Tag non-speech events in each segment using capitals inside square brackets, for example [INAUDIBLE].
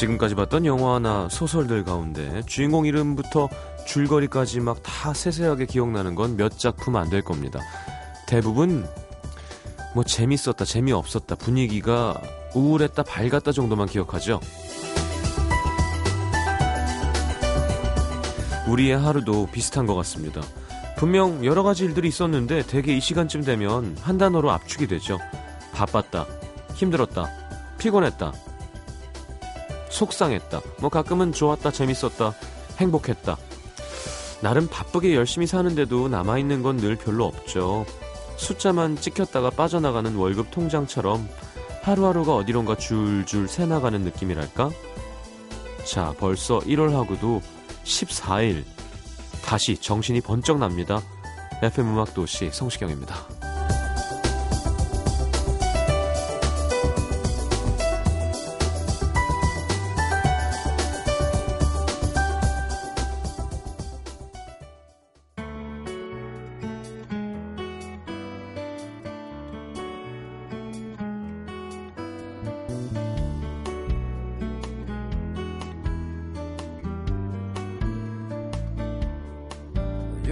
지금까지 봤던 영화나 소설들 가운데 주인공 이름부터 줄거리까지 막 다 세세하게 기억나는 건 몇 작품 안 될 겁니다. 대부분 뭐 재밌었다, 재미없었다, 분위기가 우울했다, 밝았다 정도만 기억하죠. 우리의 하루도 비슷한 것 같습니다. 분명 여러 가지 일들이 있었는데 대개 이 시간쯤 되면 한 단어로 압축이 되죠. 바빴다, 힘들었다, 피곤했다, 속상했다, 뭐 가끔은 좋았다, 재밌었다, 행복했다. 나름 바쁘게 열심히 사는데도 남아있는 건 늘 별로 없죠. 숫자만 찍혔다가 빠져나가는 월급 통장처럼 하루하루가 어디론가 줄줄 새나가는 느낌이랄까? 자, 벌써 1월하고도 14일. 다시 정신이 번쩍 납니다. FM 음악도시 성시경입니다.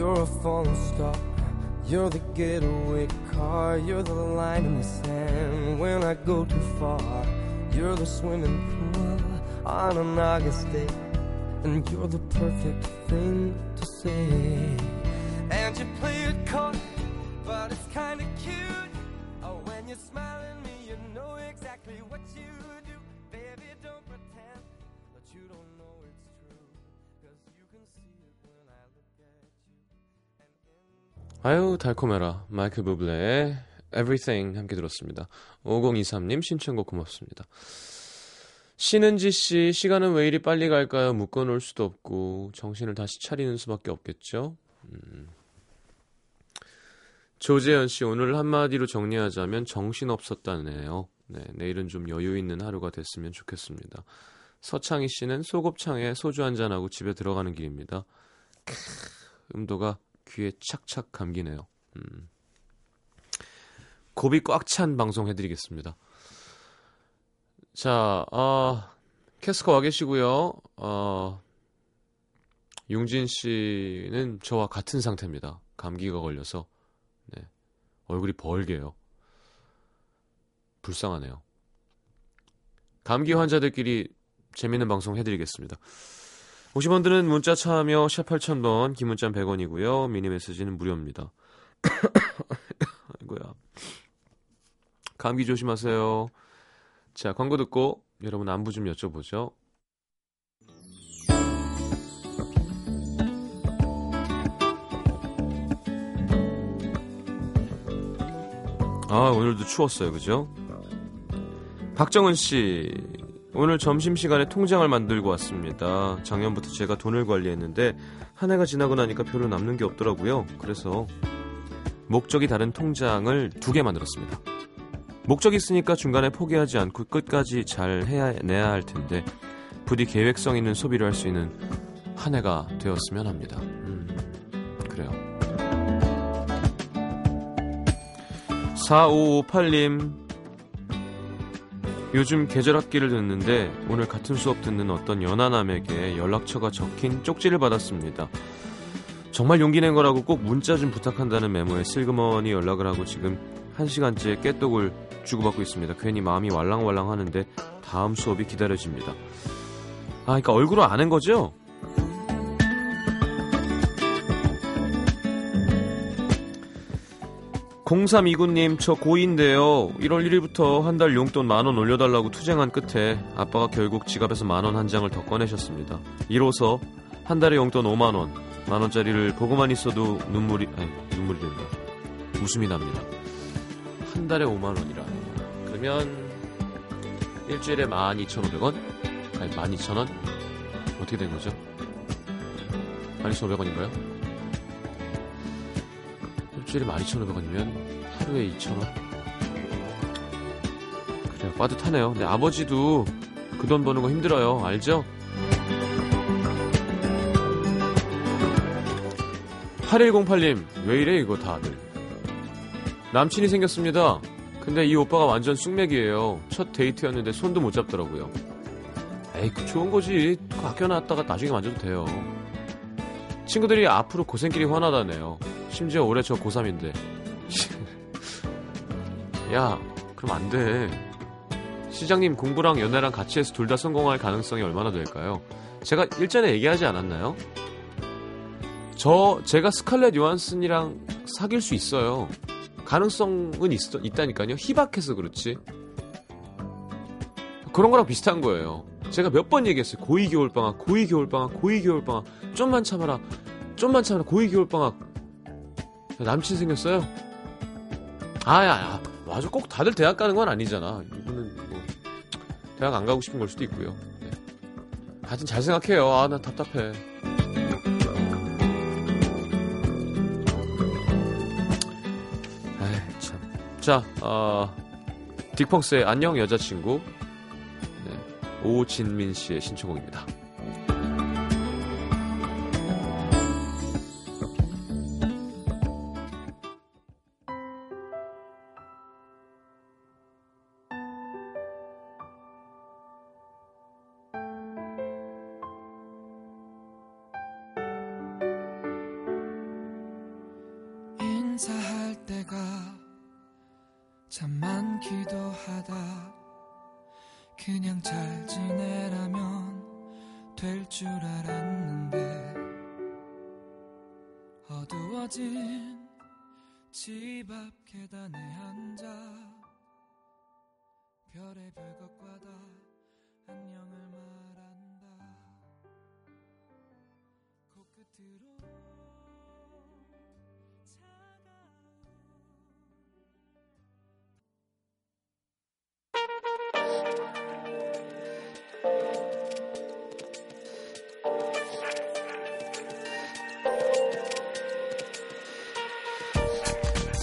You're a falling star. You're the getaway car. You're the line in the sand when I go too far. You're the swimming pool on an August day. And you're the perfect thing to say. And you play it coy, but it's kinda cute. Oh, when you smile at me, you know exactly what you do. Baby, don't pretend that you don't know it's true. Cause you can see it 아유 달콤해라. 마이클 부블레의 Everything 함께 들었습니다. 5023님 신청곡 고맙습니다. 신은지 씨 시간은 왜 이리 빨리 갈까요? 묶어놓을 수도 없고 정신을 다시 차리는 수밖에 없겠죠? 음. 조재현 씨 오늘 한마디로 정리하자면 정신 없었다네요. 네, 내일은 좀 여유 있는 하루가 됐으면 좋겠습니다. 서창희 씨는 소곱창에 소주 한잔하고 집에 들어가는 길입니다. 크, 음도가 귀에 착착 감기네요. 음. 곱이 꽉찬 방송 해드리겠습니다. 자, 어, 캐스커 와 계시고요. 어, 용진 씨는 저와 같은 상태입니다. 감기가 걸려서 네, 얼굴이 벌게요. 불쌍하네요. 감기 환자들끼리 재밌는 방송 해드리겠습니다. 50원 드는 문자 참여 샵 8000번 긴 문자 100원이고요. 미니 메시지는 무료입니다. [COUGHS] 아이고야. 감기 조심하세요. 자, 광고 듣고 여러분 안부 좀 여쭤보죠. 아, 오늘도 추웠어요. 그죠? 박정은 씨, 오늘 점심시간에 통장을 만들고 왔습니다. 작년부터 제가 돈을 관리했는데 한 해가 지나고 나니까 별로 남는 게 없더라고요. 그래서 목적이 다른 통장을 두 개 만들었습니다. 목적이 있으니까 중간에 포기하지 않고 끝까지 잘 해야 내야 할 텐데 부디 계획성 있는 소비를 할 수 있는 한 해가 되었으면 합니다. 음, 그래요. 4558님 요즘 계절 학기를 듣는데 오늘 같은 수업 듣는 어떤 연하남에게 연락처가 적힌 쪽지를 받았습니다. 정말 용기 낸 거라고 꼭 문자 좀 부탁한다는 메모에 슬그머니 연락을 하고 지금 한 시간째 깨똑을 주고받고 있습니다. 괜히 마음이 왈랑왈랑 하는데 다음 수업이 기다려집니다. 아, 그러니까 얼굴을 아는 거죠? 0329님, 저 고2인데요. 1월 1일부터 한 달 용돈 만 원 올려달라고 투쟁한 끝에 아빠가 결국 지갑에서 만 원 한 장을 더 꺼내셨습니다. 이로써 한 달에 용돈 5만 원, 만 원짜리를 보고만 있어도 눈물이, 아니, 눈물이 된다. 웃음이 납니다. 한 달에 5만 원이라. 그러면 일주일에 12,500원? 아니, 12,000원? 어떻게 된 거죠? 12,500원인가요? 일주일에 12,500원이면 하루에 2,000원? 그래요, 빠듯하네요. 근데 아버지도 그 돈 버는 거 힘들어요. 알죠? 8108님, 왜 이래, 이거 다들. 남친이 생겼습니다. 근데 이 오빠가 완전 쑥맥이에요. 첫 데이트였는데 손도 못 잡더라고요. 에이, 그 좋은 거지. 그 아껴놨다가 나중에 만져도 돼요. 친구들이 앞으로 고생길이 환하다네요. 심지어 올해 저 고3인데. [LAUGHS] 야, 그럼 안 돼. 시장님 공부랑 연애랑 같이 해서 둘 다 성공할 가능성이 얼마나 될까요? 제가 일전에 얘기하지 않았나요? 저, 제가 스칼렛 요한슨이랑 사귈 수 있어요. 가능성은 있, 있다니까요. 희박해서 그렇지. 그런 거랑 비슷한 거예요. 제가 몇 번 얘기했어요. 고2 겨울방학, 고2 겨울방학, 고2 겨울방학. 좀만 참아라. 좀만 참아라. 고2 겨울방학. 남친 생겼어요? 아야, 야. 맞아. 꼭 다들 대학 가는 건 아니잖아. 이분은 뭐, 대학 안 가고 싶은 걸 수도 있고요. 네. 하여튼 잘 생각해요. 아, 나 답답해. 에이, 참. 자, 어, 딕펑스의 안녕 여자친구. 네. 오진민 씨의 신청곡입니다.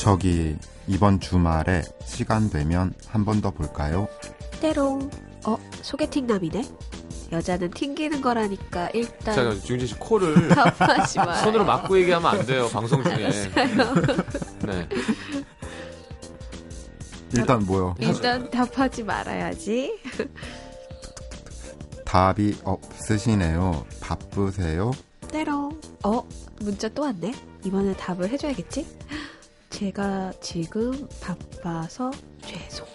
저기 이번 주말에 시간 되면 한 번 더 볼까요? 때롱. 어, 소개팅 남이네? 여자는 튕기는 거라니까 일단 자, 중진 씨 코를 [LAUGHS] 답하지 마. 손으로 막고 얘기하면 안 돼요. 방송 중에. 네. 일단 뭐요? 일단 답하지 말아야지. 답이 없으시네요. 바쁘세요? 때롱. 어, 문자 또 왔네? 이번에 답을 해줘야겠지? 제가 지금 바빠서 죄송.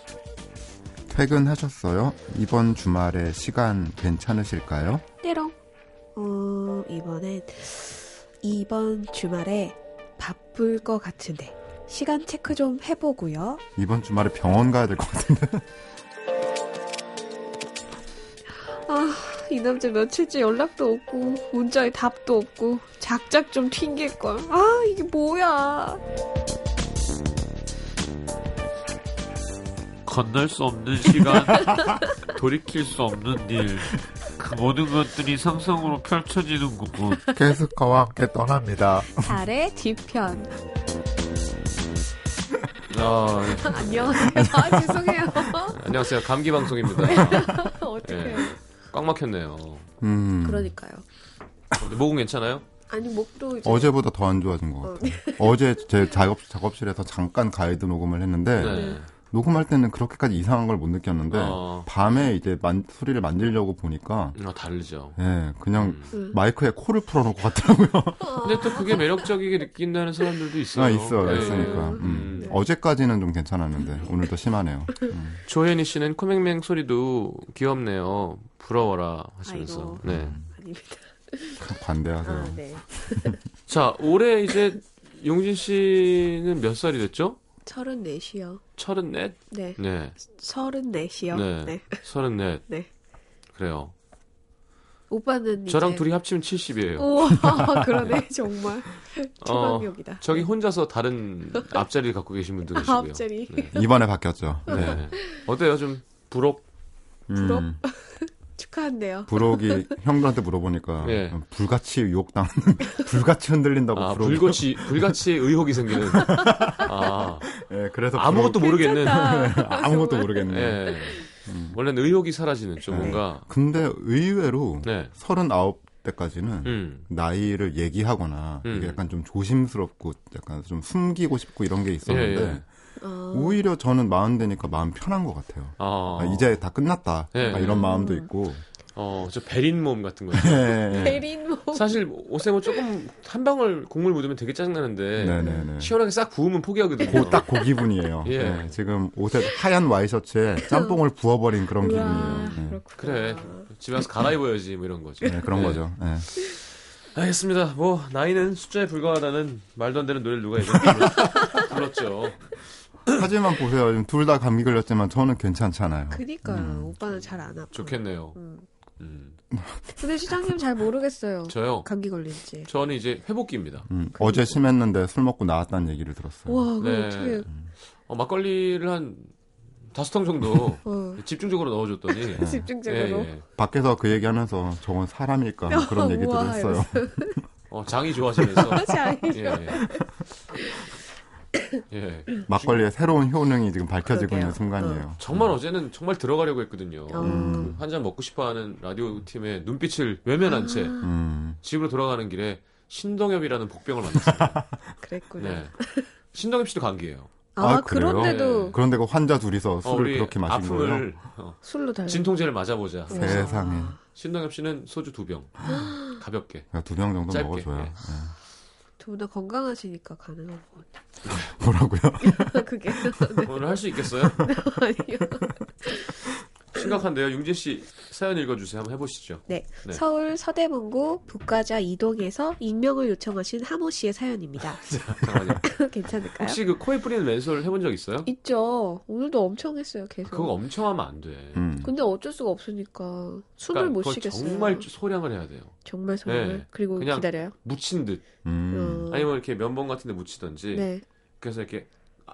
퇴근하셨어요? 이번 주말에 시간 괜찮으실까요? 때롱. 어, 이번엔 이번 주말에 바쁠 것 같은데 시간 체크 좀 해보고요. 이번 주말에 병원 가야 될 것 같은데. 아, 이 남자 며칠째 연락도 없고 문자에 답도 없고 작작 좀 튕길 걸. 아, 이게 뭐야? 건널 수 없는 시간, 돌이킬 수 없는 일, 그 모든 것들이 상상으로 펼쳐지는구먼. 캐스커와 함께 떠납니다. 달의 뒤편. 아, 안녕하세요. 아, 죄송해요. 안녕하세요. 감기 방송입니다. 어떡해요. 꽉 막혔네요. 음, 그러니까요. 근데 목은 괜찮아요? 아니, 목도 이제. 어제보다 더 안 좋아진 것 같아요. 어 제 제 작업, 작업실에서 잠깐 가이드 녹음을 했는데, 네. 녹음할 때는 그렇게까지 이상한 걸 못 느꼈는데, 어, 밤에 이제 만, 소리를 만들려고 보니까, 아, 다르죠. 예, 그냥 음. 마이크에 코를 풀어놓고 같더라고요. [LAUGHS] 근데 또 그게 매력적이게 느낀다는 사람들도 있어요. 아, 있어, 네. 있으니까. 음. 음. 어제까지는 좀 괜찮았는데, 오늘도 심하네요. 음. 조혜니 씨는 코맹맹 소리도 귀엽네요. 부러워라 하시면서. 아이고. 네. 아닙니다. 관대하세요. 아, 네. [LAUGHS] 자, 올해 이제 용진 씨는 몇 살이 됐죠? 34시요. 서른넷? 네. 네. 34시요. 네. 네. 서른넷. 네. 그래요. 오빠는 저랑 이제... 둘이 합치면 70이에요. 우와, [LAUGHS] 그러네. [LAUGHS] 정말. 초강력이다. 저기 혼자서 다른 [LAUGHS] 앞자리를 갖고 계신 분도 계시고요. 앞자리. 네. 이번에 바뀌었죠. 네. 어때요? 좀 부록? 부럽? 음, 축하한대요. 부록이 형들한테 물어보니까 예. 불같이 유혹당하는 [LAUGHS] 불같이 흔들린다고 아, 부록이 불같이, 불같이 의혹이 생기는. 아, 예, 그래서 아무것도 모르겠는. [LAUGHS] 아무것도. 모르겠네. 예. 음. 원래는 의혹이 사라지는 좀 네. 뭔가. 근데 의외로 네. 39대까지는 음. 나이를 얘기하거나 음. 이게 약간 좀 조심스럽고 약간 좀 숨기고 싶고 이런 게 있었는데 예, 예. 어, 오히려 저는 마흔 되니까 마음 편한 것 같아요. 아, 아, 이제 다 끝났다. 예. 약간 이런 음. 마음도 있고 어, 저 베린 몸 같은 거죠. 네. [LAUGHS] 베린 뭐 사실 옷에 뭐 조금 한 방울 국물 묻으면 되게 짜증나는데 네네네. 시원하게 싹 부으면 포기하거든요. 고, 딱 그 기분이에요. 예. 네, 지금 옷에 하얀 와이셔츠에 짬뽕을 부어버린 그런 우와, 기분이에요. 네. 그래. 집에 와서 갈아입어야지 뭐 이런 거죠. 네, 그런 네. 거죠. 네. 알겠습니다. 뭐 나이는 숫자에 불과하다는 말도 안 되는 노래를 누가 예전에 불렀- 불렀죠. 하지만 보세요. 둘 다 감기 걸렸지만 저는 괜찮잖아요. 그니까요. 음. 오빠는 잘 안 아파. 좋겠네요. 음. 음. 근데 시장님 잘 모르겠어요. 저요. 감기 걸린지. 저는 이제 회복기입니다. 음, 어제 심했는데 술 먹고 나왔다는 얘기를 들었어요. 와, 네. 어떻게? 어, 막걸리를 한 다섯 통 정도 어, 집중적으로 넣어줬더니 [LAUGHS] 집중적으로. 예, 예. 밖에서 그 얘기하면서 저건 사람일까 뭐 그런 얘기들을 우와, 했어요. 어, 장이 좋아지면서 [LAUGHS] 잘. 예. 예. 막걸리의 새로운 효능이 지금 밝혀지고 그러게요. 있는 순간이에요. 정말 어제는 정말 들어가려고 했거든요. 어. 음. 한잔 먹고 싶어하는 라디오 팀의 눈빛을 외면한 채 음, 집으로 돌아가는 길에 신동엽이라는 복병을 만났어요. [LAUGHS] 그랬구나. 네. 신동엽 씨도 감기예요. 아, 아? 그런데도 네. 그런데 그 환자 둘이서 어, 술을 우리 그렇게 마신 거예요. 아픔을 어, 술로 달래. 진통제를 맞아보자. 네. 세상에 신동엽 씨는 소주 두 병. [GASPS] 가볍게. 두 병 정도 짧게, 먹어줘요. 예. 네. 두 분 다 건강하시니까 가능한 것 뭐라고요? 같아. [LAUGHS] 그게 오늘 할 수 있겠어요? [LAUGHS] 아니요. 심각한데요. 융진 씨 사연 읽어주세요. 한번 해보시죠. 네. 네. 서울 서대문구 북가자 이동에서 익명을 요청하신 하모 씨의 사연입니다. [LAUGHS] 잠깐만요. [LAUGHS] 괜찮을까요? 혹시 그 코에 뿌리는 맨솔 해본 적 있어요? 있죠. 오늘도 엄청 했어요, 계속. 그거 엄청 하면 안 돼. 음. 근데 어쩔 수가 없으니까 숨을 그러니까 못 그거 쉬겠어요. 정말 소량을 해야 돼요. 정말 정말. 네. 그리고 그냥 기다려요. 묻힌 듯. 음. 어. 아니면 이렇게 면봉 같은 데 묻히던지. 네. 그래서 이렇게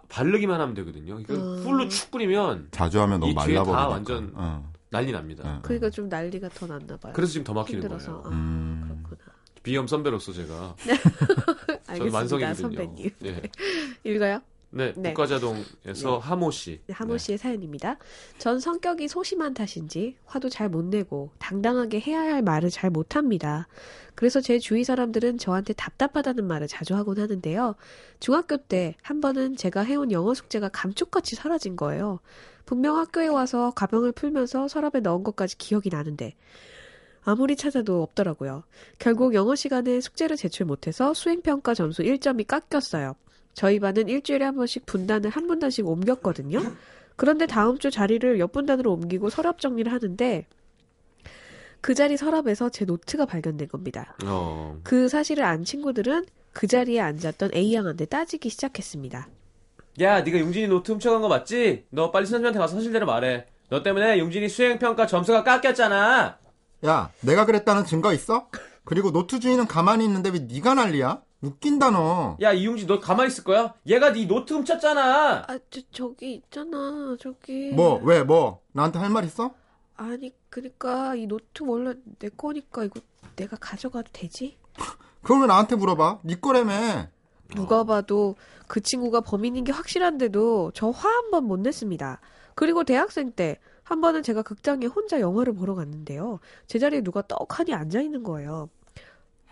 바르기만 하면 되거든요. 이거 어. 풀로 축 뿌리면 자주 하면 너무 이 뒤에 다 말라버리니까. 완전 어, 난리 납니다. 어, 어. 그러니까 좀 난리가 더 났나 봐요. 그래서 지금 더 막히는 힘들어서. 거예요. 아, 음. 그렇구나. 비염 선배로서 제가 [LAUGHS] 저는 알겠습니다, 만성이거든요. 선배님. 네. [LAUGHS] 읽어요? 네, 네. 북가자동에서 하모 씨. 네, 하모 네. 씨의 사연입니다. 전 성격이 소심한 탓인지 화도 잘 못 내고 당당하게 해야 할 말을 잘 못합니다. 그래서 제 주위 사람들은 저한테 답답하다는 말을 자주 하곤 하는데요. 중학교 때 한 번은 제가 해온 영어 숙제가 감쪽같이 사라진 거예요. 분명 학교에 와서 가방을 풀면서 서랍에 넣은 것까지 기억이 나는데 아무리 찾아도 없더라고요. 결국 영어 시간에 숙제를 제출 못해서 수행평가 점수 1점이 깎였어요. 저희 반은 일주일에 한 번씩 분단을 한 분단씩 옮겼거든요. 그런데 다음 주 자리를 옆 분단으로 옮기고 서랍 정리를 하는데 그 자리 서랍에서 제 노트가 발견된 겁니다. 어. 그 사실을 안 친구들은 그 자리에 앉았던 A양한테 따지기 시작했습니다. 야, 네가 용진이 노트 훔쳐간 거 맞지? 너 빨리 선생님한테 가서 사실대로 말해. 너 때문에 용진이 수행평가 점수가 깎였잖아. 야, 내가 그랬다는 증거 있어? 그리고 노트 주인은 가만히 있는데 왜 네가 난리야? 웃긴다 너. 야, 이용진 너 가만히 있을 거야? 얘가 네 노트 훔쳤잖아. 아, 저, 저기 있잖아, 저기. 뭐, 왜, 뭐? 나한테 할 말 있어? 아니, 그니까 이 노트 원래 내 거니까 이거 내가 가져가도 되지? 왜 나한테 물어봐? 네 거라며. 누가 봐도 그 친구가 범인인 게 확실한데도 저 화 한 번 못 냈습니다. 그리고 대학생 때 한 번은 제가 극장에 혼자 영화를 보러 갔는데요. 제 자리에 누가 떡하니 앉아 있는 거예요.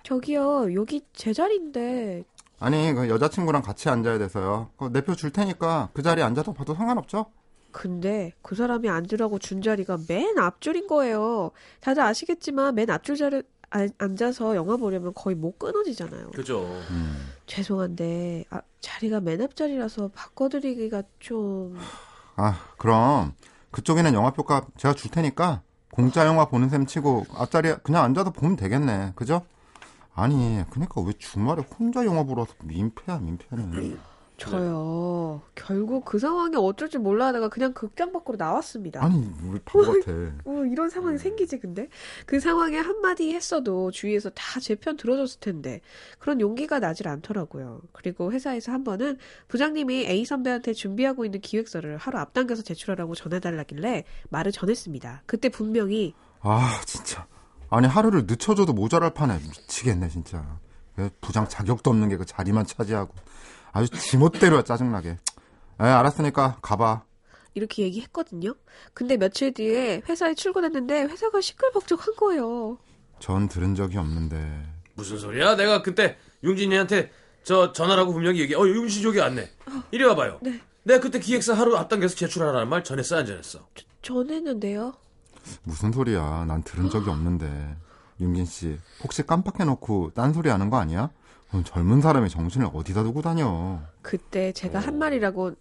저기요, 여기 제 자리인데 아니, 그 여자친구랑 같이 앉아야 돼서요. 내표 줄 테니까 그 자리에 앉아도 봐도 상관없죠? 근데 그 사람이 앉으라고 준 자리가 맨 앞줄인 거예요. 다들 아시겠지만 맨 앞줄 자리 아- 앉아서 영화 보려면 거의 목 끊어지잖아요. 그죠. 음. 죄송한데 아, 자리가 맨 앞자리라서 바꿔드리기가 좀 아, 그럼 그쪽에는 영화표값 제가 줄 테니까 공짜 영화 보는 셈 치고 앞자리에 그냥 앉아도 보면 되겠네. 그죠? 아니, 그러니까 왜 주말에 혼자 영화 보러 와서 민폐야, 민폐는. [CLEARS THROAT] 저요. 결국 그 상황이 어쩔 줄 몰라 하다가 그냥 극장 밖으로 나왔습니다. 아니, 우리 바보 [LAUGHS] 같아. 어, 이런 상황이 생기지 근데 그 상황에 한마디 했어도 주위에서 다 제 편 들어줬을 텐데 그런 용기가 나질 않더라고요. 그리고 회사에서 한 번은 부장님이 A 선배한테 준비하고 있는 기획서를 하루 앞당겨서 제출하라고 전해달라길래 말을 전했습니다. 그때 분명히 아, 진짜. 아니, 하루를 늦춰줘도 모자랄 판에 미치겠네, 진짜. 왜 부장 자격도 없는 게 그 자리만 차지하고. 아주 지멋대로야, 짜증나게. 에, 알았으니까 가봐. 이렇게 얘기했거든요. 근데 며칠 뒤에 회사에 출근했는데 회사가 시끌벅적한 거예요. 전 들은 적이 없는데. 무슨 소리야? 내가 그때 용진이한테 저 전화라고 분명히 얘기해. 어, 용진 저기 왔네. 이리 와봐요. 네. 내가 그때 기획사 하루 앞당겨서 제출하라는 말 전했어, 안 전했어? 전했는데요. 무슨 소리야. 난 들은 적이 없는데. 윤긴 씨, 혹시 깜빡해놓고 딴소리 하는 거 아니야? 젊은 사람이 정신을 어디다 두고 다녀. 그때 제가 한 말이라고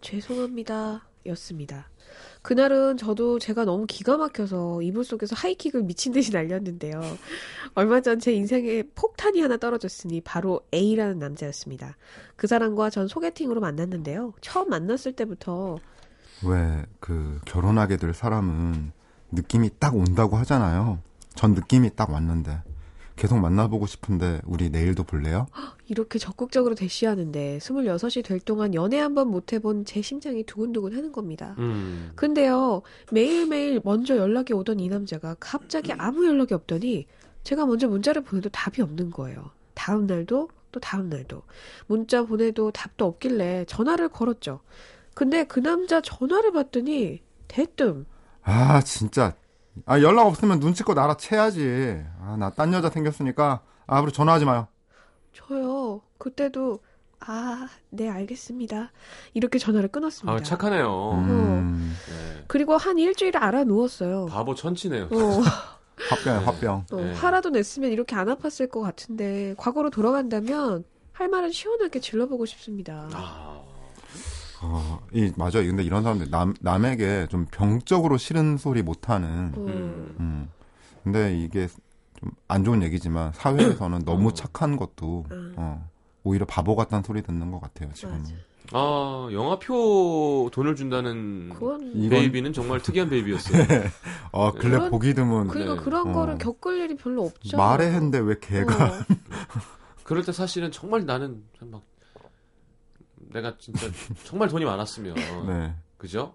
죄송합니다 였습니다. 그날은 저도 제가 너무 기가 막혀서 이불 속에서 하이킥을 미친 듯이 날렸는데요. 얼마 전 제 인생에 폭탄이 하나 떨어졌으니 바로 A라는 남자였습니다. 그 사람과 전 소개팅으로 만났는데요. 처음 만났을 때부터 왜, 그, 결혼하게 될 사람은 느낌이 딱 온다고 하잖아요. 전 느낌이 딱 왔는데. 계속 만나보고 싶은데, 우리 내일도 볼래요? [GASPS] 이렇게 적극적으로 대시하는데 26이 될 동안 연애 한 번 못 해본 제 심장이 두근두근 하는 겁니다. 음. 근데요, 매일매일 먼저 연락이 오던 이 남자가 갑자기 아무 연락이 없더니 제가 먼저 문자를 보내도 답이 없는 거예요. 다음 날도 또 다음 날도 문자 보내도 답도 없길래 전화를 걸었죠. 근데 그 남자 전화를 받더니 대뜸 아, 진짜. 아, 연락 없으면 눈치껏 알아채야지. 아, 나 딴 여자 생겼으니까, 아, 앞으로 전화하지 마요. 저요. 그때도 아, 네 알겠습니다. 이렇게 전화를 끊었습니다. 아, 착하네요. 음, 네. 그리고 한 일주일 알아 누웠어요. 바보 천치네요. 어. 화병, [LAUGHS] 화병. 어, 네. 화라도 냈으면 이렇게 안 아팠을 것 같은데 과거로 돌아간다면 할 말은 시원하게 질러보고 싶습니다. 아, 어, 이, 맞아. 근데 이런 사람들, 남, 남에게 좀 병적으로 싫은 소리 못하는, 어, 음. 음. 근데 이게 좀 안 좋은 얘기지만, 사회에서는 너무 착한 것도, 음. 어, 오히려 바보 같다는 소리 듣는 것 같아요, 지금. 맞아. 아, 영화표 돈을 준다는 그건 베이비는 정말 특이한 베이비였어요. [LAUGHS] 어, 근래 그런- 보기 드문, 그러니까 네. 그런 어. 거를 겪을 일이 별로 없죠. 말해 했는데 왜 걔가, 어. [LAUGHS] 그럴 때 사실은 정말 나는 참막 내가 진짜 정말 돈이 많았으면 [LAUGHS] 네. 그죠?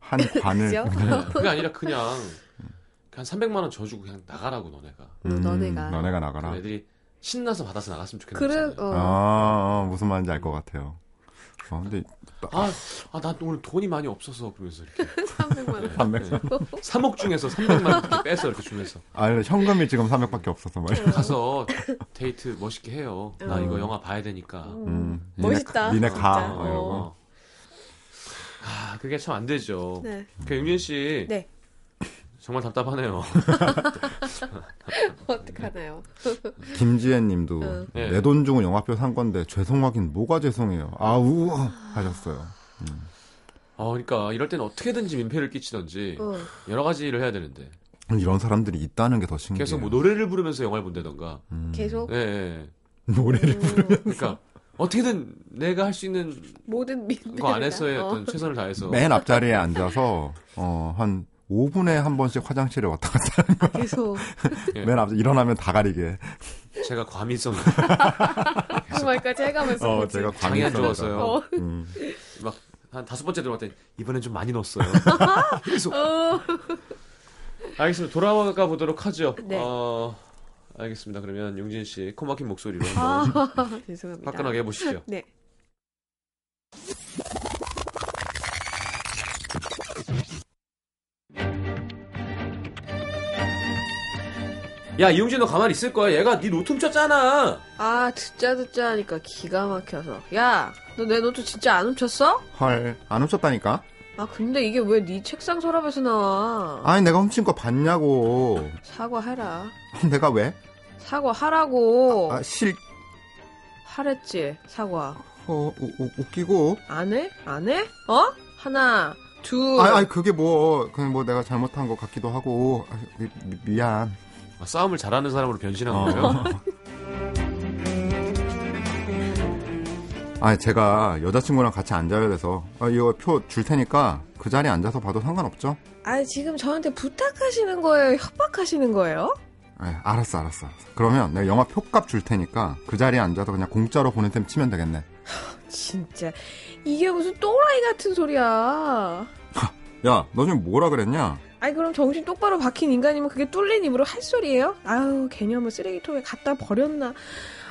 한 관을. 그죠? 그게 아니라 그냥 한 300만 원 줘주고 그냥 나가라고 너네가. 음, 너네가. 너네가 나가라. 애들이 신나서 받아서 나갔으면 좋겠는 그래, 거잖아요. 어. 아, 어, 무슨 말인지 알 것 같아요. 어, 근데, 아, 아, 나 오늘 돈이 많이 없어서 그러면서 이렇게 [LAUGHS] 300만 원. 300. 3억 중에서 300만 이렇게 빼서 이렇게 주면서 아, 현금이 지금 300밖에 없어서 말이야. 가서 데이트 멋있게 해요. 나 어. 이거 영화 봐야 되니까. 음, 멋있다, 니네, 가- 니네 가. 어, 이러고. 어. 아, 그게 참 안 되죠. 네. 그 윤진 씨 네. 정말 답답하네요. [LAUGHS] 어떡하나요? [LAUGHS] 김지혜 님도 어. 네. 내돈 주고 영화표 산 건데 죄송하긴 뭐가 죄송해요. 아우 하셨어요. 어, 그러니까 이럴 때는 어떻게든지 민폐를 끼치던지 어. 여러 가지를 해야 되는데 이런 사람들이 있다는 게 더 신기해요. 계속 뭐 노래를 부르면서 영화를 본다던가. 음. 계속 예, 예. 노래를 음, 그러니까 어떻게든 내가 할 수 있는 모든 민폐를 거 안에서의 다. 어. 어떤 최선을 다해서 맨 앞자리에 앉아서 어, 한 5분에 한 번씩 화장실에 왔다 갔다 하는 거. 계속 예. [LAUGHS] 맨 앞, 일어나면 다 가리게. 제가 과민성 [LAUGHS] 그 말까지 해가면서 어. 제가 [LAUGHS] 장이 안 좋았어요. 어. 음. 막한 다섯 번째 들어갔더니 이번엔 좀 많이 넣었어요. 계속. 어. 알겠습니다. 돌아가 보도록 하죠. 네. 어, 알겠습니다. 그러면 용진 씨 코막힌 목소리로 한번 아, 죄송합니다. 화끈하게 해보시죠. 네. 야 이용진 너 가만히 있을 거야. 얘가 네 노트 훔쳤잖아. 아, 듣자 듣자 하니까 기가 막혀서. 야, 너 내 노트 진짜 안 훔쳤어? 헐, 안 훔쳤다니까? 아, 근데 이게 왜 네 책상 서랍에서 나와? 아니, 내가 훔친 거 봤냐고. 사과해라. [LAUGHS] 내가 왜? 사과하라고. 아, 실, 하랬지, 사과. 어, 우, 우, 웃기고. 안 해? 안 해? 어? 하나, 둘. 아, 아니, 그게 뭐, 그냥 뭐 내가 잘못한 것 같기도 하고. 아, 미, 미- 미안. 아, 싸움을 잘하는 사람으로 변신한 어. 거예요. 아니, 제가 여자친구랑 같이 앉아야 돼서, 아, 이거 표 줄 테니까 그 자리에 앉아서 봐도 상관없죠? 아, 지금 저한테 부탁하시는 거예요? 협박하시는 거예요? 아, 알았어, 알았어, 알았어. 그러면 내가 영화 표값 줄 테니까 그 자리에 앉아서 그냥 공짜로 보낸 셈 치면 되겠네. [LAUGHS] 진짜. 이게 무슨 또라이 같은 소리야. 야, 너 지금 뭐라 그랬냐? 아니 그럼 정신 똑바로 박힌 인간이면 그게 뚫린 입으로 할 소리예요? 아유 개념을 쓰레기통에 갖다 버렸나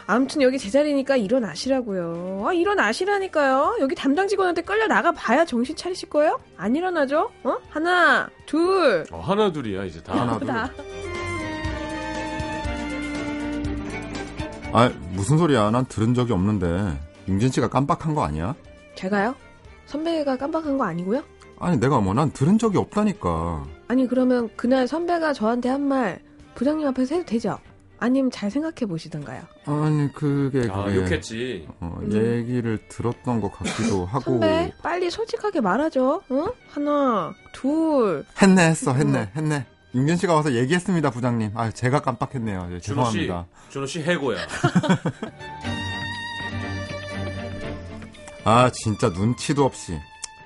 아무튼 여기 제자리니까 일어나시라고요 아 일어나시라니까요 여기 담당 직원한테 끌려 나가 봐야 정신 차리실 거예요? 안 일어나죠? 어? 하나 둘 어, 하나 둘이야 이제 다. 하나, 둘. 다. 아, 무슨 소리야? 난 들은 적이 없는데. 윤진 씨가 깜빡한 거 아니야? 제가요? 선배가 깜빡한 거 아니고요? 아니 내가 뭐 난 들은 적이 없다니까. 아니 그러면 그날 선배가 저한테 한 말 부장님 앞에서 해도 되죠? 아니면 잘 생각해 보시던가요? 아니 그게 아, 그게 욕했지. 어, 음. 얘기를 들었던 것 같기도 [LAUGHS] 하고 선배 빨리 솔직하게 말하죠. 어? 하나, 둘. 했네 했어 했네 했네. 윤균 씨가 와서 얘기했습니다 부장님. 아 제가 깜빡했네요. 예, 준호 씨, 죄송합니다. 준호 씨 해고야. [LAUGHS] 아 진짜 눈치도 없이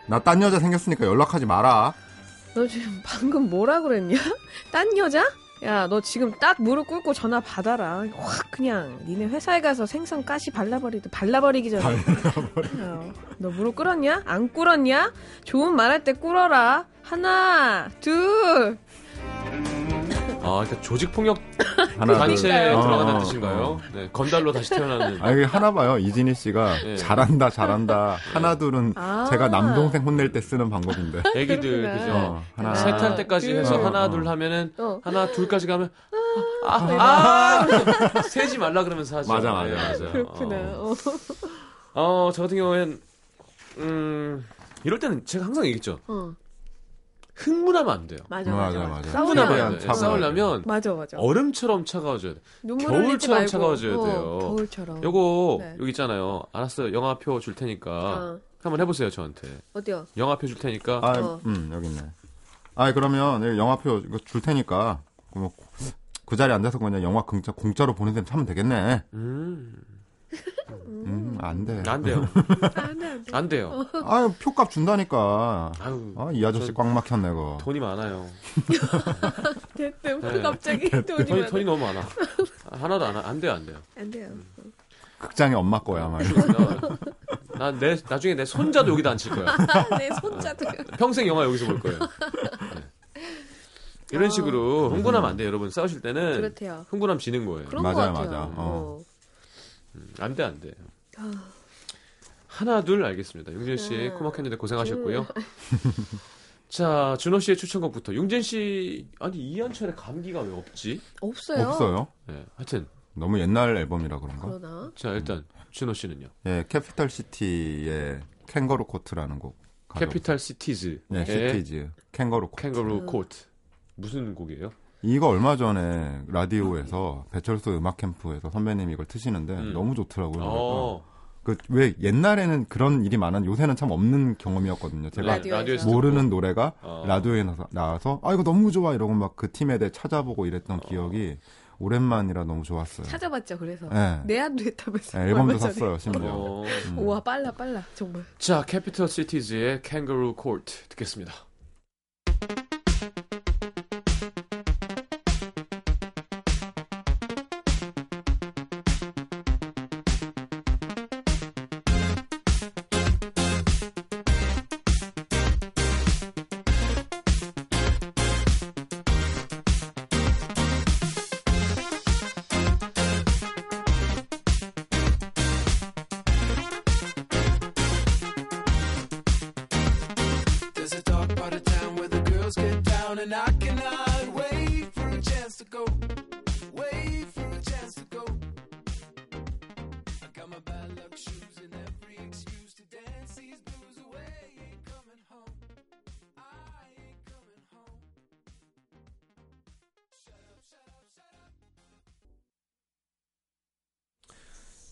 나 딴 여자 생겼으니까 연락하지 마라. 너 지금 방금 뭐라 그랬냐? [LAUGHS] 딴 여자? 야, 너 지금 딱 무릎 꿇고 전화 받아라. 확 그냥 니네 회사에 가서 생선 가시 발라버리듯 발라버리기 전에. 야, 너 무릎 꿇었냐? 안 꿇었냐? 좋은 말 할 때 꿇어라. 하나, 둘. 아, 그러니까 조직 폭력 [LAUGHS] 하나 단체에 그러니까요. 들어가는 어, 뜻인가요? 어. 네, 건달로 다시 태어나는. 아, 이게 하나 봐요. 이진희 씨가 네. 잘한다, 잘한다. 하나, 둘은 아. 제가 남동생 혼낼 때 쓰는 방법인데. [LAUGHS] 애기들. 그죠? 어, 하나. 셋할 때까지 둘. 해서 어, 하나 어. 둘 하면은 어. 하나 둘까지 가면 아, 아, 아, [LAUGHS] 세지 말라 그러면서 하죠. 맞아, 맞아, 네, 맞아. 그렇구나. 어, 어. 어, 저 같은 경우엔 음 이럴 때는 제가 항상 얘기했죠. 어. 흥분하면 안 돼요. 맞아, 맞아, 맞아. 맞아. 싸우려면 흥분하면 안 돼요. 싸우려면 맞아, 맞아. 얼음처럼 차가워져야 돼. 눈물 겨울처럼. 차가워져야 어, 돼요. 겨울처럼. 요거 네. 여기 있잖아요. 알았어요. 영화표 줄 테니까 어. 한번 해보세요 저한테. 어디요? 영화표 줄 테니까 아, 어. 음, 여기 있네. 아, 그러면 여기 영화표 이거 줄 테니까, 뭐, 그 자리에 앉아서 그냥 영화 공짜, 공짜로 보는 셈 하면 되겠네. 음, 음, 안 돼. 안 돼요. 안 돼, 안 돼. 안 돼요. 아유, 표값 준다니까. 아유, 아, 이 아저씨 꽉 막혔네, 거. 돈이 많아요. [LAUGHS] 됐든 네. 갑자기 돈이 돈이, 많아. 돈이 너무 많아. 하나도 안, 안 돼요, 안 돼요. 안 돼요. 극장이 엄마 거야, 막. 나, 내, 나중에 내 손자도 여기다 앉힐 거야. [LAUGHS] 내 손자도. 평생 영화 여기서 볼 거예요. 네. 이런 식으로 흥분하면 안 돼요, 여러분. 싸우실 때는 그렇대요. 흥분하면 지는 거예요. 그런 맞아요. 맞아. 어. 어. 안 돼, 안 돼. 아. 하나, 둘, 알겠습니다. 용진 씨, 음. 코막혔는데 고생하셨고요. [LAUGHS] 자, 준호 씨의 추천곡부터. 용진 씨, 아니, 이한철의 감기가 왜 없지? 없어요. 없어요. 네, 하여튼. 너무 옛날 앨범이라 그런가? 그러나. 자, 일단, 준호 씨는요. 예, Capital City의 Kangaroo Court라는 곡. Capital Cities. 네, Cities. Kangaroo Court. Kangaroo Court. 무슨 곡이에요? 이거 얼마 전에 라디오에서 배철수 음악 캠프에서 선배님이 이걸 트시는데 음. 너무 좋더라고요. 어, 그왜 옛날에는 그런 일이 많은 요새는 참 없는 경험이었거든요. 제가 라디오에서. 모르는 듣고. 노래가 어. 라디오에 나서, 나와서 아 이거 너무 좋아 이러고 막 그 팀에 대해 찾아보고 이랬던 기억이 오랜만이라 너무 좋았어요. 찾아봤죠. 그래서 네. 내한도 했다면서. 네, 앨범도 얼마 전에. 샀어요 심지어. 어. 음. 우와 빨라 빨라 정말. 자, 캐피털 시티즈의 캥거루 코트 듣겠습니다.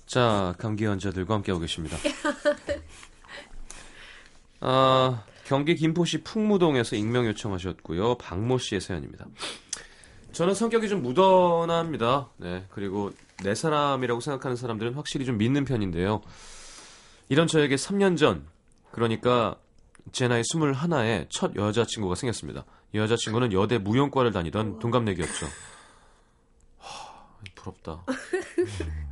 자, 감기 환자들과 함께하고 계십니다. [LAUGHS] 아, 경기 김포시 풍무동에서 익명 요청하셨고요. 박모 씨의 사연입니다. 저는 성격이 좀 무던합니다. 네, 그리고 내 사람이라고 생각하는 사람들은 확실히 좀 믿는 편인데요. 이런 저에게 3년 전, 그러니까 제 나이 21에 첫 여자친구가 생겼습니다. 이 여자친구는 여대 무용과를 다니던 동갑내기였죠. 하, 부럽다. [LAUGHS]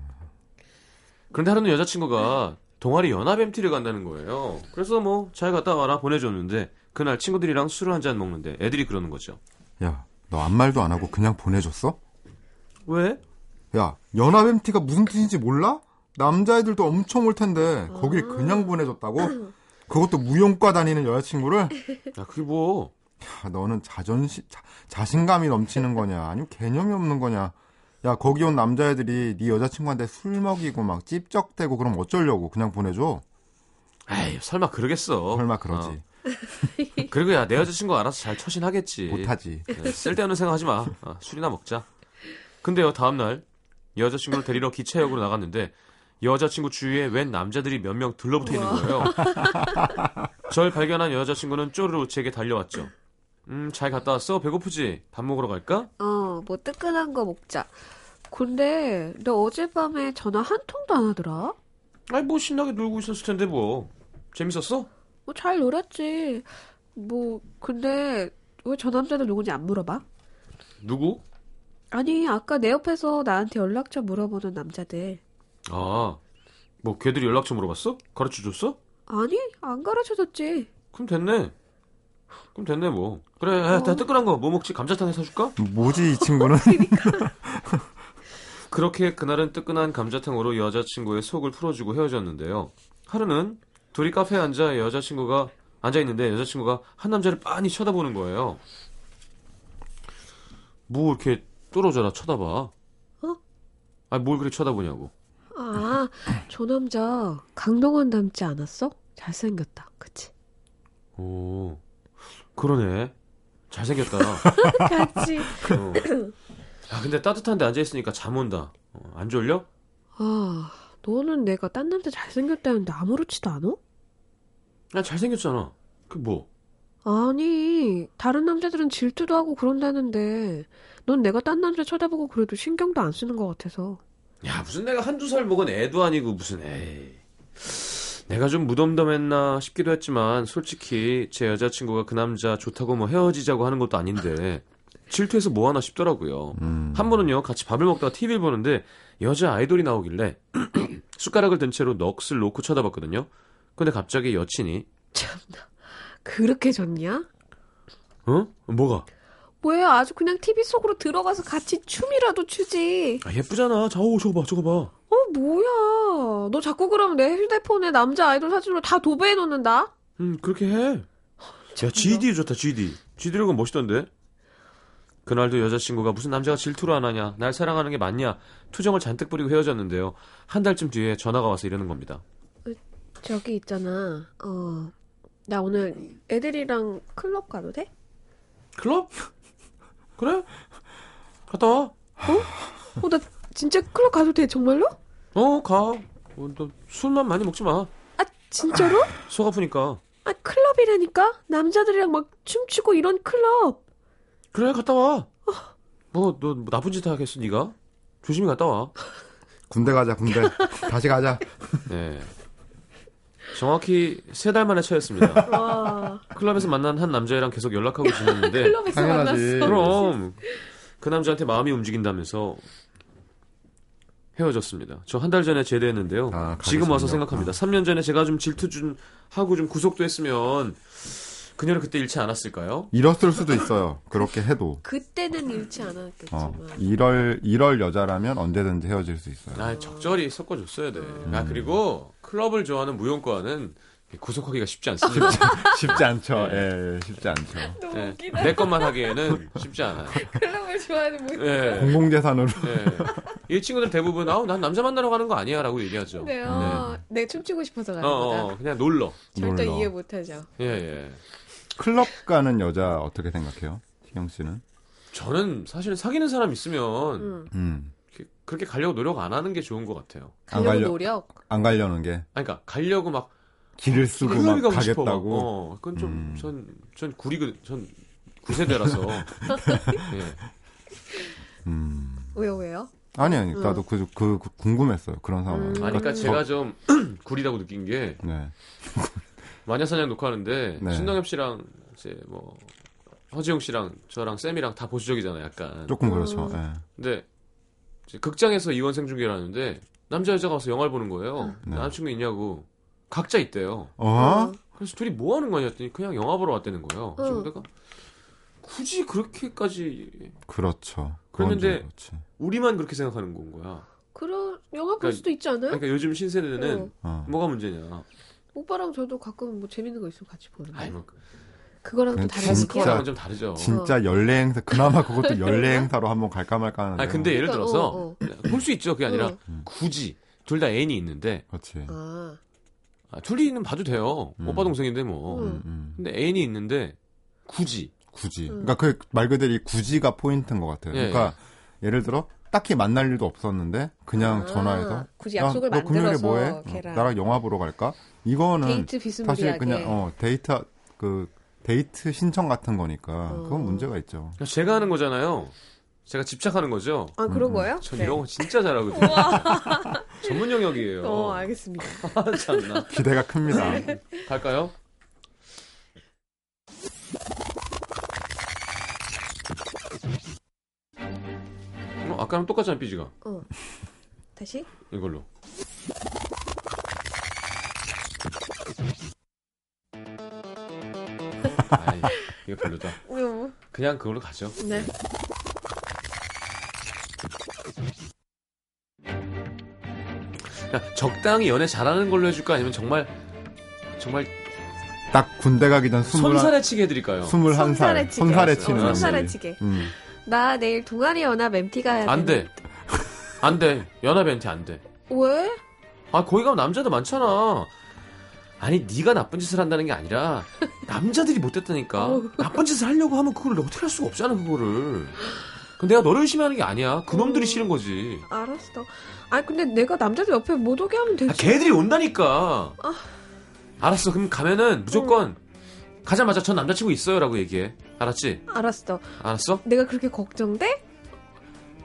그런데 하루는 여자친구가 동아리 연합 MT를 간다는 거예요. 그래서 뭐 잘 갔다 와라 보내줬는데 그날 친구들이랑 술을 한 잔 먹는데 애들이 그러는 거죠. 야, 너 아무 말도 안 하고 그냥 보내줬어? 왜? 야, 연합 MT가 무슨 뜻인지 몰라? 남자애들도 엄청 올 텐데 거길 그냥 보내줬다고? 그것도 무용과 다니는 여자친구를? 야 그게 뭐? 야, 너는 자존심, 자, 자신감이 넘치는 거냐? 아니면 개념이 없는 거냐? 야, 거기 온 남자애들이 네 여자친구한테 술 먹이고 막 찝쩍대고 그럼 어쩌려고? 그냥 보내줘? 에이 설마 그러겠어. 설마 그러지. 어. [LAUGHS] 그리고 야 내 여자친구 알아서 잘 처신하겠지. 못하지. 네, 쓸데없는 생각하지 마. 아, 술이나 먹자. 근데요 다음날 여자친구를 데리러 기차역으로 나갔는데 여자친구 주위에 웬 남자들이 몇 명 들러붙어 있는 거예요. [LAUGHS] 절 발견한 여자친구는 쪼르르 제게 달려왔죠. 음, 잘 갔다 왔어? 배고프지? 밥 먹으러 갈까? 어, 뭐 뜨끈한 거 먹자. 근데 너 어젯밤에 전화 한 통도 안 하더라? 아니, 뭐 신나게 놀고 있었을 텐데 뭐. 재밌었어? 뭐 잘 놀았지. 뭐 근데 왜 저 남자는 누군지 안 물어봐? 누구? 아니 아까 내 옆에서 나한테 연락처 물어보는 남자들. 아, 뭐 걔들이 연락처 물어봤어? 가르쳐 줬어? 아니 안 가르쳐줬지. 그럼 됐네. 그럼 됐네 뭐. 그래, 야, 다 뜨끈한 거 뭐 먹지? 감자탕 해서 줄까? 뭐지 이 친구는? [LAUGHS] [LAUGHS] 그렇게 그날은 뜨끈한 감자탕으로 여자친구의 속을 풀어주고 헤어졌는데요. 하루는 둘이 카페에 앉아 여자친구가 앉아 있는데 여자친구가 한 남자를 빤히 쳐다보는 거예요. 뭐 이렇게 뚫어져라 쳐다봐. 어? 아니 뭘 그렇게 쳐다보냐고. 아 저 남자 강동원 닮지 않았어? 잘생겼다. 그치? 오, 그러네. 잘생겼다. [LAUGHS] 같이. 어. 야, 근데 따뜻한데 앉아 있으니까 잠 온다. 어, 안 졸려? 아 너는 내가 딴 남자 잘생겼다는데 아무렇지도 않아? 야, 잘생겼잖아. 그 뭐? 아니, 다른 남자들은 질투도 하고 그런다는데, 넌 내가 딴 남자 쳐다보고 그래도 신경도 안 쓰는 것 같아서. 야, 무슨 내가 한두 살 먹은 애도 아니고 무슨 에이. 내가 좀 무덤덤했나 싶기도 했지만 솔직히 제 여자친구가 그 남자 좋다고 뭐 헤어지자고 하는 것도 아닌데 질투해서 뭐 하나 싶더라고요. 음. 한 번은요 같이 밥을 먹다가 TV를 보는데 여자 아이돌이 나오길래 [CLEARS THROAT] 숟가락을 든 채로 넋을 놓고 쳐다봤거든요. 근데 갑자기 여친이 그렇게 좋냐? 어? 뭐가? 뭐야, 아주 그냥 TV 속으로 들어가서 같이 춤이라도 추지. 아, 예쁘잖아. 자, 오, 저거 봐, 저거 봐. 어, 뭐야. 너 자꾸 그러면 내 휴대폰에 남자 아이돌 사진으로 다 도배해 놓는다? 음, 그렇게 해. 야, GD 좋다, GD. GD는 건 멋있던데? 그날도 여자친구가 무슨 남자가 질투를 안 하냐, 날 사랑하는 게 맞냐, 투정을 잔뜩 부리고 헤어졌는데요. 한 달쯤 뒤에 전화가 와서 이러는 겁니다. 저기 있잖아. 어, 나 오늘 애들이랑 클럽 가도 돼? 클럽? 그래? 갔다 와. 어, 나 진짜 클럽 가도 돼, 정말로? 어, 가. 어, 너 술만 많이 먹지 마. 아, 진짜로? [CLEARS THROAT] 속 아프니까. 아, 클럽이라니까? 남자들이랑 막 춤추고 이런 클럽. 그래, 갔다 와. 뭐, 너 뭐 나쁜 짓 하겠어, 네가? 조심히 갔다 와. [LAUGHS] 군대 가자 군대. 다시 가자. [LAUGHS] 네. 정확히 세 달 만에 처했습니다. [LAUGHS] 와. 클럽에서 만난 한 남자애랑 계속 연락하고 지냈는데 클럽에서 당연하지. 만났어. 그럼 그 남자한테 마음이 움직인다면서 헤어졌습니다. 저 한 달 전에 제대했는데요. 아, 지금 와서. 생각합니다. 3년 전에 제가 좀 질투 좀 하고 좀 구속도 했으면 그녀를 그때 잃지 않았을까요? 잃었을 수도 있어요. 그렇게 해도. 그때는 잃지 않았겠지만. 어, 이럴 이럴 여자라면 언제든지 헤어질 수 있어요. 아, 적절히 섞어줬어야 돼. 음. 아 그리고 클럽을 좋아하는 무용과는 구속하기가 쉽지 않습니다. 쉽지 않죠. 네. 예, 예, 쉽지 않죠. 너무 네. 웃기다. 내 것만 하기에는 쉽지 않아요. 클럽을 좋아하는 분. 네. 공공재산으로. 네. 이 친구들 대부분 아우 난 남자 만나러 가는 거 아니야라고 얘기하죠. 네, 어, 내 춤추고 싶어서 가는 어, 거다. 어, 그냥 놀러. 절대 놀러. 이해 못하죠. 예, 예. 클럽 가는 여자 어떻게 생각해요? 희경 씨는? 저는 사실은 사귀는 사람 있으면 응. 음. 이렇게- 그렇게 가려고 노력 안 하는 게 좋은 것 같아요. 안 가려고 노력. 안 가려는 게 아니, 그러니까 가려고 막 길을 쓰고 막 가고. 가겠다고. 어, 그건 좀, 음. 전, 전 구리, 전 구세대라서. [LAUGHS] 예. 음. 왜요, 왜요? 아니 아니 나도 그, 그, 그 궁금했어요 그런 상황. 음. 아니, 그러니까 제가 좀 [CLEARS THROAT] 구리다고 느낀 게 네. 마녀사냥 녹화하는데 네. 신동엽 씨랑 이제 뭐 허지용 씨랑 저랑 쌤이랑 다 보수적이잖아요, 약간. 조금 그렇죠. 예. 근데 이제 극장에서 이원 생 중계를 하는데 남자 여자가 와서 영화를 보는 거예요. 네. 남자친구 있냐고. 각자 있대요. 어? 그래서 둘이 뭐 하는 거냐 했더니 그냥 영화 보러 왔다는 거예요. 그래서 어. 내가 굳이 그렇게까지 그렇죠. 그렇지. 우리만 그렇게 생각하는 건 거야. 그런 영화 볼 그러니까- 수도 있지 않아요? 그러니까 요즘 신세대는 어. 어. 뭐가 문제냐. 오빠랑 저도 가끔 뭐 재밌는 거 있으면 같이 보는데. 아니 뭐 그거랑 또 다른 진짜- 좀 다르죠. 진짜 연례 행사 그나마 그것도 [LAUGHS] 연례 행사로 한번 갈까 말까 하는데. 아니 근데 예를 그러니까, 들어서 어, 볼수 있죠. 그게 아니라 어. 굳이 둘 다 애인이 있는데 아, 아, 둘이는 봐도 돼요. 음. 오빠 동생인데 뭐. 음. 음, 음. 근데 애인이 있는데 굳이. 굳이. 그러니까 그 말 그대로 이 굳이가 포인트인 것 같아요. 예, 그러니까 예 를 들어 딱히 만날 일도 없었는데 그냥 아, 전화해서 굳이 야, 약속을 너 금요일에 만들어서 뭐해? 어, 걔랑. 나랑 영화 보러 갈까? 이거는 데이트 비스무리하게. 사실 그냥 어 데이트 그 데이트 신청 같은 거니까 어. 그건 문제가 있죠. 제가 하는 거잖아요. 제가 집착하는 거죠. 아 그런 거예요? 전 네. 이런 거 진짜 잘하거든요. [LAUGHS] [LAUGHS] 전문 영역이에요. 어 알겠습니다. 아, [LAUGHS] 참나. 기대가 큽니다. 네. 갈까요? 어, 아까랑 똑같잖아, 삐지가. 어 다시 이걸로. 아이, 이거 별로다. 음, 그냥 그걸로 가죠. 네. 그냥 [LAUGHS] 적당히 연애 잘하는 걸로 해줄까? 아니면 정말, 정말 딱 군대 가기 전 스물한 손살에 치게 해드릴까요? 스물한 살 손살에 치게. 손살에 어, 치는 손살에 네. 치게. 음. 나 내일 동아리 연합 MT 가야 안 되는- 돼. 안 돼. 연합한테 안 돼. 왜? 아 거기 가면 남자들 많잖아. 아니 네가 나쁜 짓을 한다는 게 아니라 남자들이 못됐다니까. 어우. 나쁜 짓을 하려고 하면 그걸 어떻게 할 수가 없잖아 그거를. [LAUGHS] 그 내가 너를 의심하는 게 아니야. 그놈들이 음. 싫은 거지. 알았어. 아니 근데 내가 남자들 옆에 못 오게 하면 되지. 아, 걔들이 온다니까. 알았어. 그럼 가면은 무조건 가자마자 전 남자친구 있어요라고 얘기해. 알았지? 알았어. 알았어? 내가 그렇게 걱정돼?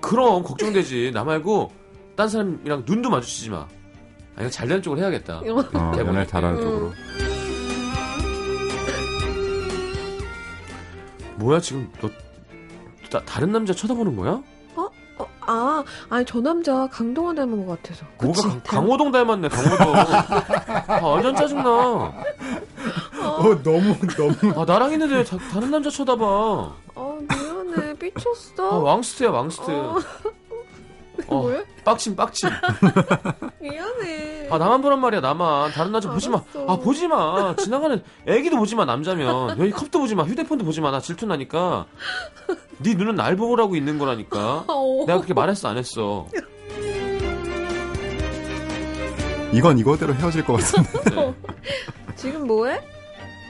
그럼 걱정되지. 나 말고 딴 사람이랑 눈도 마주치지 마. 아 이거 잘 되는 쪽으로 해야겠다. 어. 연애 잘하는 음. 쪽으로. 뭐야 지금 너 다, 다른 남자 쳐다보는 거야? 어, 아, 아니 저 남자 강동원 닮은 것 같아서. 뭐가 그치? 강, 강호동 닮았네 강호동 아 완전 짜증나 어 너무 너무 아 나랑 있는데 다, 다른 남자 쳐다봐 어 미안해 아 삐쳤어. 왕스트야 왕스트 어. 어, 뭐야? 빡침 빡침 [LAUGHS] 미안해. 아 나만 보란 말이야 나만 다른 남자 보지마 알았어. 아 보지 마 지나가는 애기도 보지 마 남자면 [LAUGHS] 여기 컵도 보지 마 휴대폰도 보지 마 나 질투 나니까 [LAUGHS] 네 눈은 날 보라고 있는 거라니까 어. 내가 그렇게 말했어 안 했어 이건 이거대로 헤어질 것 같은데. 네. 지금 뭐해?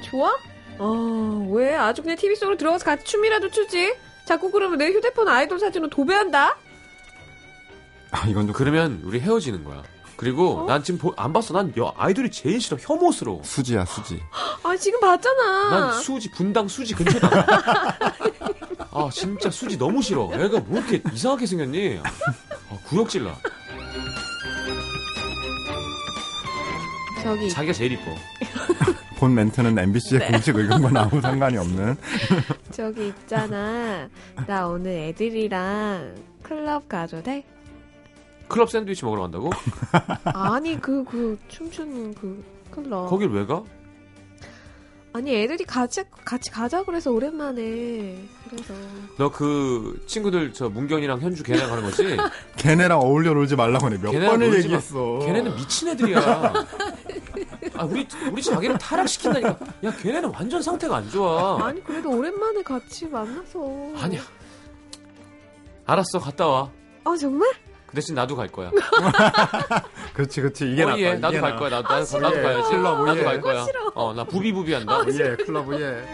좋아? 어, 왜? 아주 그냥 TV 속으로 들어가서 같이 춤이라도 추지? 자꾸 그러면 내 휴대폰 아이돌 사진으로 도배한다? 아, 이건 좀 그러면 우리 헤어지는 거야 그리고 어? 난 지금 보- 안 봤어 난 여- 아이돌이 제일 싫어 혐오스러워 수지야 수지. [GASPS] 아, 지금 봤잖아. 난 수지 분당 수지 근처다. [LAUGHS] 아 진짜 수지 너무 싫어. 애가 뭐 이렇게 이상하게 생겼니? 아, 구역질나. 저기, 자기가 제일 이뻐. [LAUGHS] 본 멘트는 MBC의 네. 공식 의견과는 아무 상관이 없는. 저기 있잖아. 나 오늘 애들이랑 클럽 가도 돼? 클럽 샌드위치 먹으러 간다고? [LAUGHS] 아니, 그, 그, 춤추는 그 클럽. 거길 왜 가? 아니, 애들이 같이, 같이 가자 그래서 오랜만에. 그래서. 너 그 친구들 저 문경이랑 현주 걔네랑 가는 거지? [LAUGHS] 걔네랑 어울려 놀지 말라고 내몇 걔네랑 번을 놀지 마. 얘기했어. 걔네는 미친 애들이야. 아 우리 우리 자기를 타락시킨다니까. 야 걔네는 완전 상태가 안 좋아. 아니, 그래도 오랜만에 같이 만나서. 아니야. 알았어 갔다 와. 아, 정말? 그 대신 나도 갈 거야. [LAUGHS] 그렇지 그렇지 이게 어. 예, 나도 갈. 거야. 나도 나도, 나도 예, 가야지. 클럽, 나도 예. 갈 거야. 싫어. 어, 나 부비부비 한다. 예 클럽 예.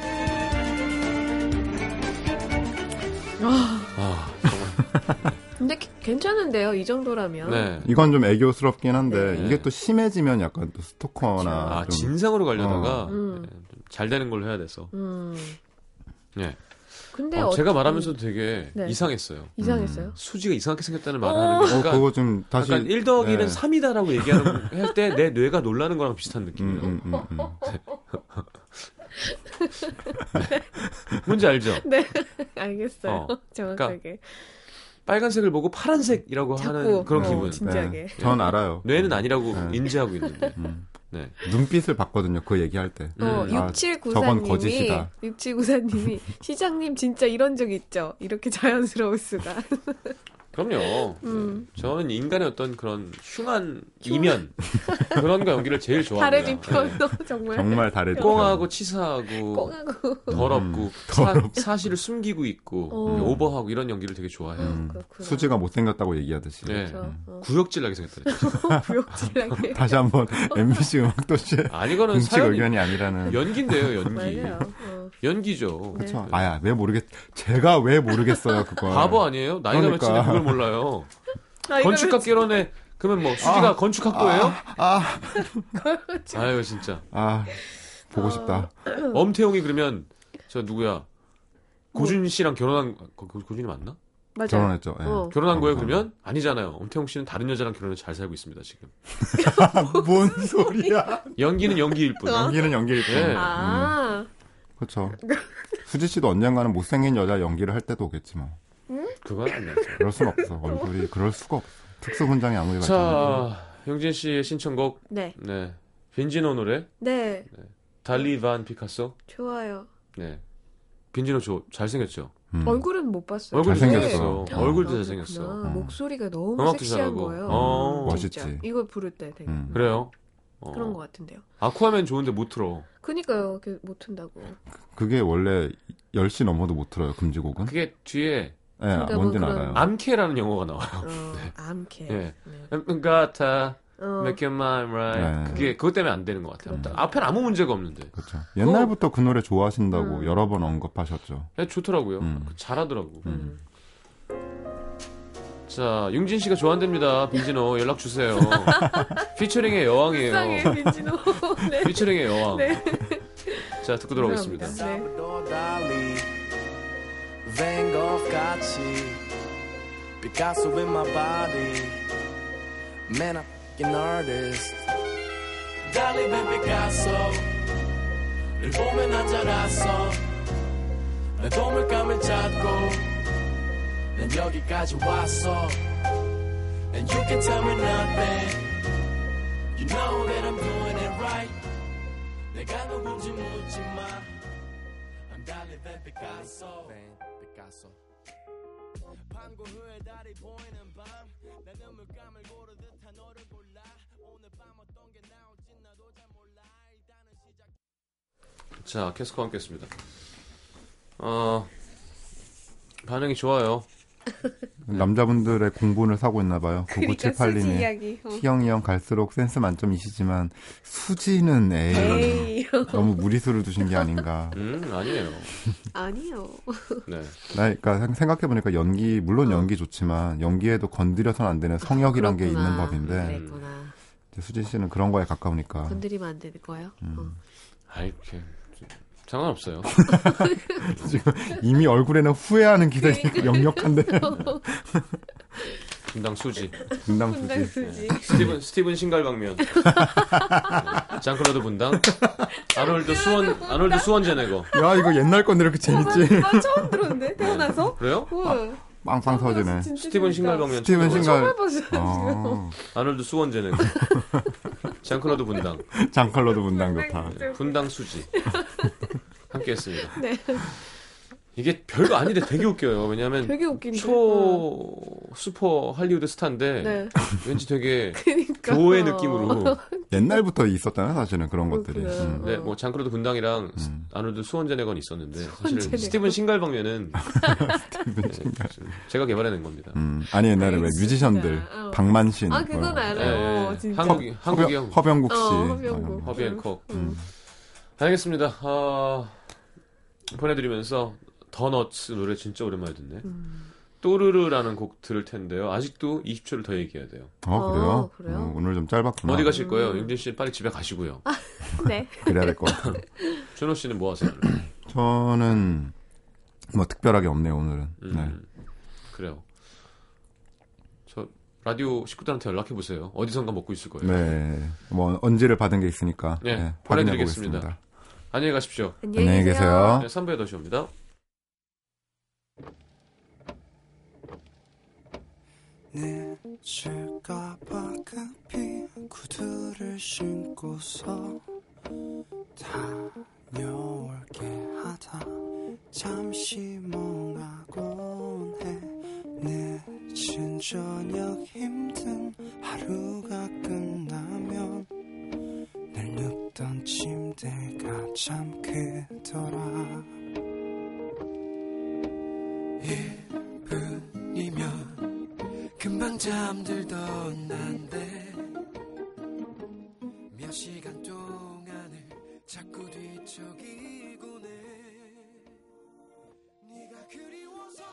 아, 정말. 근데 기- 괜찮은데요, 이 정도라면. 네. 이건 좀 애교스럽긴 한데 네. 이게 또 심해지면 약간 또 스토커나 아, 좀 진상으로 가려다가 어. 음. 네, 좀잘 되는 걸로 해야 돼서. 음. 네. 근데 어, 어, 제가 말하면서도 되게 네. 이상했어요. 이상했어요. 수지가 이상하게 생겼다는 말을 어. 하는 게 어, 약간, 그거 좀 다시 약간 1 더하기는 네. 3이다라고 얘기하는 [LAUGHS] 할 때 내 뇌가 놀라는 거랑 비슷한 느낌이에요. 음, 음, 음, 음. [LAUGHS] 뭔지 알죠? 네, [LAUGHS] 알겠어요. 어. 정확하게. 빨간색을 보고 파란색이라고 자꾸 하는 그런 어, 기분. 진지하게. 네. 전 알아요. 뇌는 아니라고 네. 인지하고 있는데. 음. 네. 눈빛을 봤거든요. 그 얘기할 때. 어, 음. 아, 6794님이 저건 거짓이다. 6794님이 시장님 진짜 이런 적 있죠. 이렇게 자연스러울 수가. [LAUGHS] 그럼요. 음. 네. 저는 인간의 어떤 그런 흉한 이면 그런 거 연기를 제일 좋아합니다. 다른 이편 네. 정말 정말 다르죠. 꽁하고 치사하고 꽁하고. 더럽고 음, 사, 사실을 숨기고 있고 어. 오버하고 이런 연기를 되게 좋아해요. 음. 수지가 못 생겼다고 얘기하듯이. 네. 그렇죠. 어. 구역질나게 생겼다. [LAUGHS] 구역질하게. 다시 한번 [LAUGHS] MBC 음악도시의 아니 공식 사연이 의견이 아니라는. 연기인데요, 연기. 어. 연기죠. 그쵸. 아야, 왜 모르겠, 제가 왜 모르겠어요, 그걸. 바보 아니에요? 나이가 그러니까. 몇인데 그걸 몰라요. 아, 이거 건축학 개론에 그러면 뭐 수지가 건축학도예요? 아, [LAUGHS] 아 유 진짜. 아, 보고 싶다. 엄태웅이 그러면 저 누구야? 고준 씨랑 결혼한 고, 고- 고준이 맞나? 맞아요. 결혼했죠. 예. 어. 결혼한 거예요 그러면? 아니잖아요. 엄태웅 씨는 다른 여자랑 결혼해서 잘 살고 있습니다 지금. [LAUGHS] 뭔 소리야. 연기는 연기일 뿐. 연기는 연기일 뿐. 예. 아, 그렇죠. 수지 씨도 언젠가는 못생긴 여자 연기를 할 때도 오겠지 뭐. 그건 아니죠. 그럴 순 없어. 얼굴이 그럴 수가 없어. 특수 훈장이 아무리 발전해도. 자, 영진 씨의 신청곡 네. 네. 빈지노 노래 네. 달리 반 피카소. 좋아요. 네. 빈지노 저 잘생겼죠. 음. 얼굴은 못 봤어요. 얼굴도 잘생겼어. 잘생겼어. 얼굴도 아, 잘생겼어. 음. 목소리가 너무 섹시한 잘하고. 거예요. 어. 진짜. 멋있지. 이거 부를 때 되게 음. 그래요? 어. 그런 것 같은데요. 아쿠아맨 좋은데 못 틀어. 그니까요. 그못 튼다고. 그게 원래 10시 넘어도 못 들어요, 금지곡은. 그게 뒤에 예, 그러니까 뭔지는 뭐 그런- 알아요. 암캐라는 영어가 나와요. 어, [LAUGHS] 암캐. 예. 네. 같아. 어, Make your mind right. 네. 그게 그것 때문에 안 되는 것 같아요. 그렇다. 앞에는 아무 문제가 없는데. 그렇죠. 옛날부터 그 노래 좋아하신다고 음. 여러 번 언급하셨죠. 네, 좋더라고요. 음. 잘하더라고. 음. 자, 융진 씨가 좋아한답니다. 빈지노 연락 주세요. [LAUGHS] 피처링의 여왕이에요. 불쌍해, 민진호. [LAUGHS] 네. 피처링의 여왕. 네. 자, 듣고 돌아오겠습니다. Van Gogh 같이, Picasso in my body, man, I'm an artist. Dali ven Picasso, 늘 보면 난 자랐어, 내 도물감을 찾고, 난 여기까지 왔어, and you can tell me nothing, you know that I'm doing it right. 내가 누군지 묻지 마. I'm Dali Van Picasso. Picasso. 밤과 후에 달이 보이는 밤. 나는 물감을 고르듯 한 너를 골라. 오늘 밤 어떤 게 나올지 나도 잘 몰라. 일단은 시작. 자, 캐스커 함께 했습니다. 어, 반응이 좋아요. [LAUGHS] 남자분들의 공분을 사고 있나 봐요. 그러니까 수지 9978님이. 이야기. 어. 희영이 형 갈수록 센스 만점이시지만 수지는 에이, 에이. 너무 무리수를 두신 게 아닌가. 음, 아니에요. [LAUGHS] 아니요. 네. 나 그러니까 생각해 보니까 연기 물론 연기 좋지만 연기에도 건드려서는 안 되는 성역이란 게. 있는 법인데 그랬구나. 이제 수지 씨는 그런 거에 가까우니까 건드리면 안 되는 거예요? 어. 아이, 그, 상관없어요. [LAUGHS] 지금 이미 얼굴에는 후회하는 기색이 그러니까. 역력한데 [LAUGHS] 분당 수지. 분당 분당 수지. 수지. 스티븐, 스티븐 신갈방면. 네. 장클로드 분당. 아놀드 수원, 아놀드 수원 제네거. 야 이거 옛날 건데 이렇게 재밌지 나 처음 들었는데 태어나서. 그래요? 우와. 빵빵 터지네 스티븐 재밌다. 신갈방면. 스티븐 해봤어요. 어, 아놀드 수원 제네거. 장클로드 분당. 장칼로드 분당 좋다 분당 수지. 함께 했습니다. 네. 이게 별거 아닌데 되게 웃겨요. 왜냐하면 되게 웃긴데. 초 슈퍼 할리우드 스타인데 네. 왠지 되게 그러니까. 교외 느낌으로. [LAUGHS] 옛날부터 있었잖아 사실은 그런 것들이. 음. 네, 뭐 장크로드 분당이랑 스- 음. 아놀드 수원제네건 있었는데 사실 수원제네건. 스티븐 싱갈방면은 [LAUGHS] 네, 제가 개발해낸 겁니다. 음. 아니 옛날에 왜 진짜. 뮤지션들 어. 박만신 아, 그건 뭐, 알아요. 예, 예. 진짜. 한국이 한국이 형. 허병, 허병국 씨 어, 허병국. 어, 허비 앤콕. 음. 알겠습니다. 아, 보내드리면서 더너츠 노래 진짜 오랜만에 듣네. 음. 또르르라는 곡 들을 텐데요. 아직도 20초를 더 얘기해야 돼요. 어 그래요? 어, 그래요? 어, 오늘 좀 짧았구나 어디 가실 거예요? 음. 윤진 씨 빨리 집에 가시고요. 네. [LAUGHS] 그래야 될 것 같아 [LAUGHS] 준호 씨는 뭐 하세요? 저는 뭐 특별하게 없네요 오늘은 음, 네. 그래요. 저 라디오 식구들한테 연락해 보세요. 어디선가 먹고 있을 거예요. 네. 뭐 언지를 받은 게 있으니까 네, 네, 확인해 보내드리겠습니다. 안녕히 가십시오. 안녕히 계세요. 네, 3부에 다시 옵니다. 늦을까봐 급히 구두를 신고서 다녀올게 하다 잠시 멍하곤 해. 늦은 저녁 힘든 하루가 끝나면 늘 눕던 침대가 참 크더라. 1분이면 금방 잠들던 난데. 몇 시간 동안을 자꾸 뒤척이곤 해 네가 그리워서